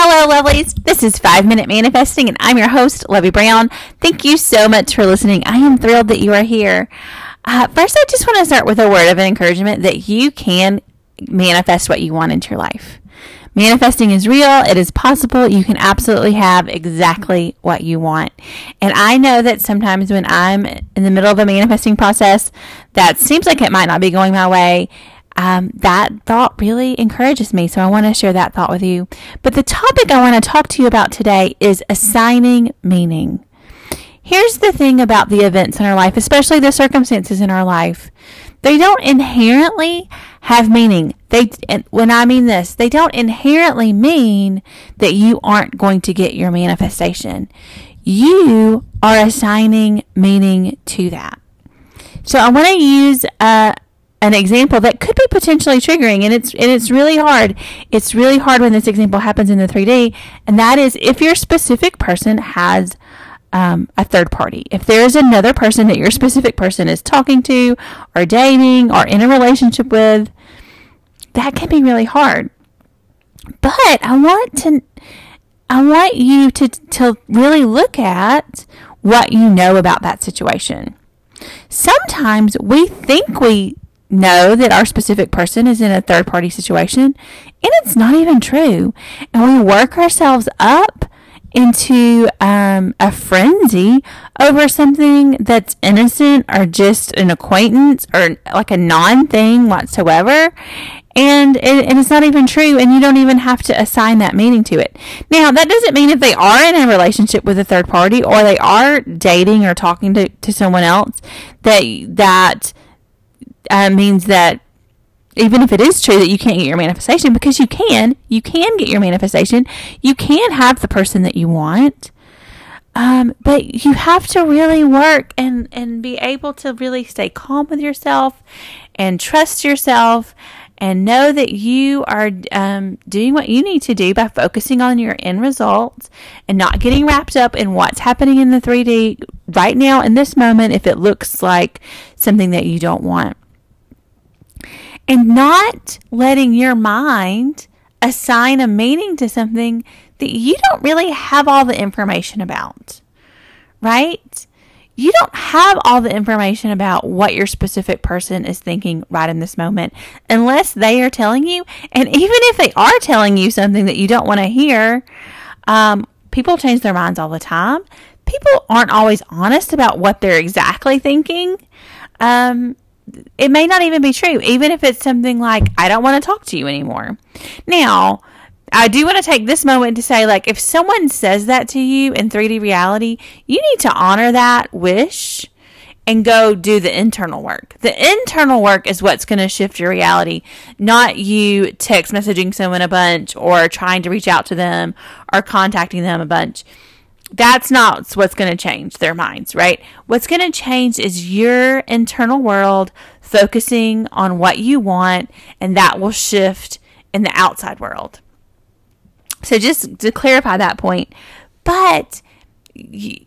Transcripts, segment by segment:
Hello, lovelies. This is Five Minute Manifesting, and I'm your host, Lovey Brown. Thank you so much for listening. I am thrilled that you are here. Uh, first, I just want to start with a word of encouragement that you can manifest what you want into your life. Manifesting is real. It is possible. You can absolutely have exactly what you want. And I know that sometimes when I'm in the middle of a manifesting process that seems like it might not be going my way, um, that thought really encourages me. So I want to share that thought with you. But the topic I want to talk to you about today is assigning meaning. Here's the thing about the events in our life, especially the circumstances in our life. They don't inherently have meaning. They, when I mean this, they don't inherently mean that you aren't going to get your manifestation. You are assigning meaning to that. So I want to use a, an example that could be potentially triggering and it's and it's really hard. It's really hard when this example happens in the 3D and that is if your specific person has um, a third party. If there is another person that your specific person is talking to or dating or in a relationship with, that can be really hard. But I want to I want you to to really look at what you know about that situation. Sometimes we think we know that our specific person is in a third party situation, and it's not even true. And we work ourselves up into um, a frenzy over something that's innocent or just an acquaintance or like a non thing whatsoever. And, and it's not even true, and you don't even have to assign that meaning to it. Now, that doesn't mean if they are in a relationship with a third party or they are dating or talking to, to someone else that that uh, means that even if it is true that you can't get your manifestation, because you can, you can get your manifestation, you can have the person that you want. Um, but you have to really work and, and be able to really stay calm with yourself and trust yourself and know that you are um, doing what you need to do by focusing on your end results and not getting wrapped up in what's happening in the 3D right now in this moment if it looks like something that you don't want and not letting your mind assign a meaning to something that you don't really have all the information about, right? You don't have all the information about what your specific person is thinking right in this moment unless they are telling you. And even if they are telling you something that you don't want to hear, um, people change their minds all the time. People aren't always honest about what they're exactly thinking. Um, it may not even be true, even if it's something like, I don't want to talk to you anymore. Now, I do want to take this moment to say, like, if someone says that to you in 3D reality, you need to honor that wish and go do the internal work. The internal work is what's going to shift your reality, not you text messaging someone a bunch or trying to reach out to them or contacting them a bunch that's not what's going to change their minds, right? What's going to change is your internal world focusing on what you want, and that will shift in the outside world. So, just to clarify that point, but you,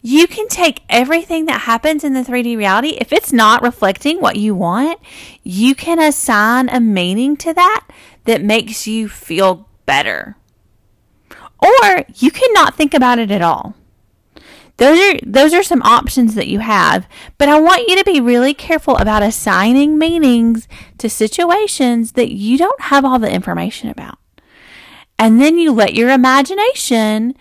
you can take everything that happens in the 3D reality, if it's not reflecting what you want, you can assign a meaning to that that makes you feel better or you cannot think about it at all. Those are those are some options that you have, but I want you to be really careful about assigning meanings to situations that you don't have all the information about. And then you let your imagination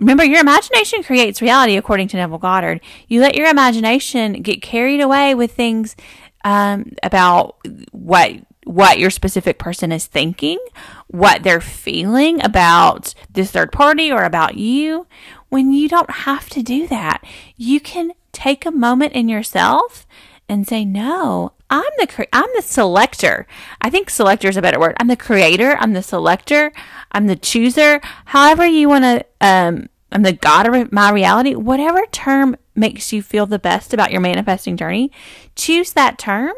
Remember, your imagination creates reality, according to Neville Goddard. You let your imagination get carried away with things um, about what what your specific person is thinking, what they're feeling about this third party or about you, when you don't have to do that. You can take a moment in yourself and say, "No, I'm the cre- I'm the selector. I think selector is a better word. I'm the creator. I'm the selector. I'm the chooser. However you want to. Um, I'm the god of my reality. Whatever term makes you feel the best about your manifesting journey, choose that term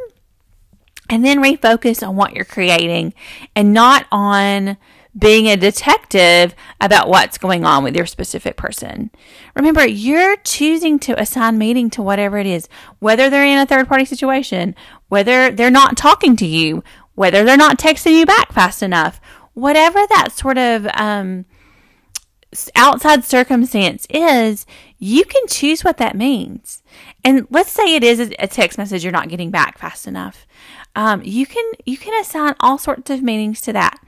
and then refocus on what you're creating and not on being a detective about what's going on with your specific person. Remember, you're choosing to assign meaning to whatever it is, whether they're in a third party situation, whether they're not talking to you, whether they're not texting you back fast enough, whatever that sort of um, outside circumstance is, you can choose what that means. And let's say it is a text message you're not getting back fast enough. Um, you can you can assign all sorts of meanings to that.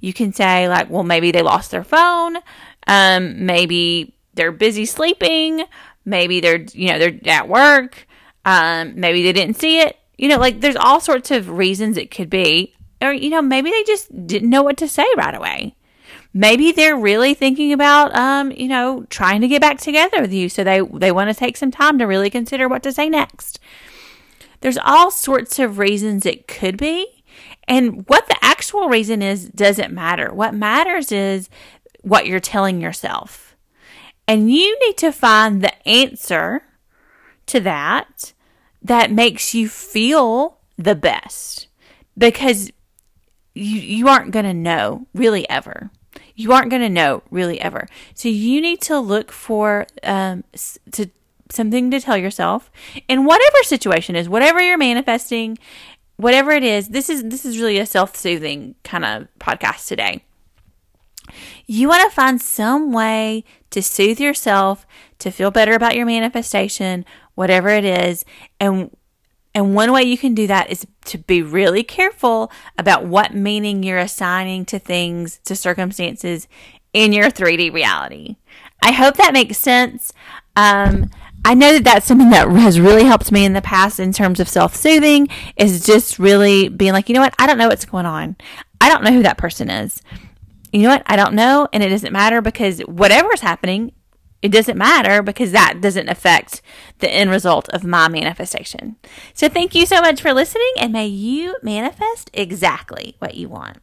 You can say like, well, maybe they lost their phone. Um, maybe they're busy sleeping. Maybe they're you know they're at work. Um, maybe they didn't see it. You know, like there's all sorts of reasons it could be. Or, you know, maybe they just didn't know what to say right away. Maybe they're really thinking about, um, you know, trying to get back together with you. So they, they want to take some time to really consider what to say next. There's all sorts of reasons it could be. And what the actual reason is doesn't matter. What matters is what you're telling yourself. And you need to find the answer to that that makes you feel the best because you you aren't going to know really ever. You aren't going to know really ever. So you need to look for um to something to tell yourself in whatever situation is, whatever you're manifesting, whatever it is. This is this is really a self-soothing kind of podcast today. You want to find some way to soothe yourself, to feel better about your manifestation, whatever it is, and and one way you can do that is to be really careful about what meaning you're assigning to things, to circumstances in your 3D reality. I hope that makes sense. Um, I know that that's something that has really helped me in the past in terms of self soothing, is just really being like, you know what? I don't know what's going on. I don't know who that person is. You know what? I don't know. And it doesn't matter because whatever's happening it doesn't matter because that doesn't affect the end result of my manifestation. So, thank you so much for listening, and may you manifest exactly what you want.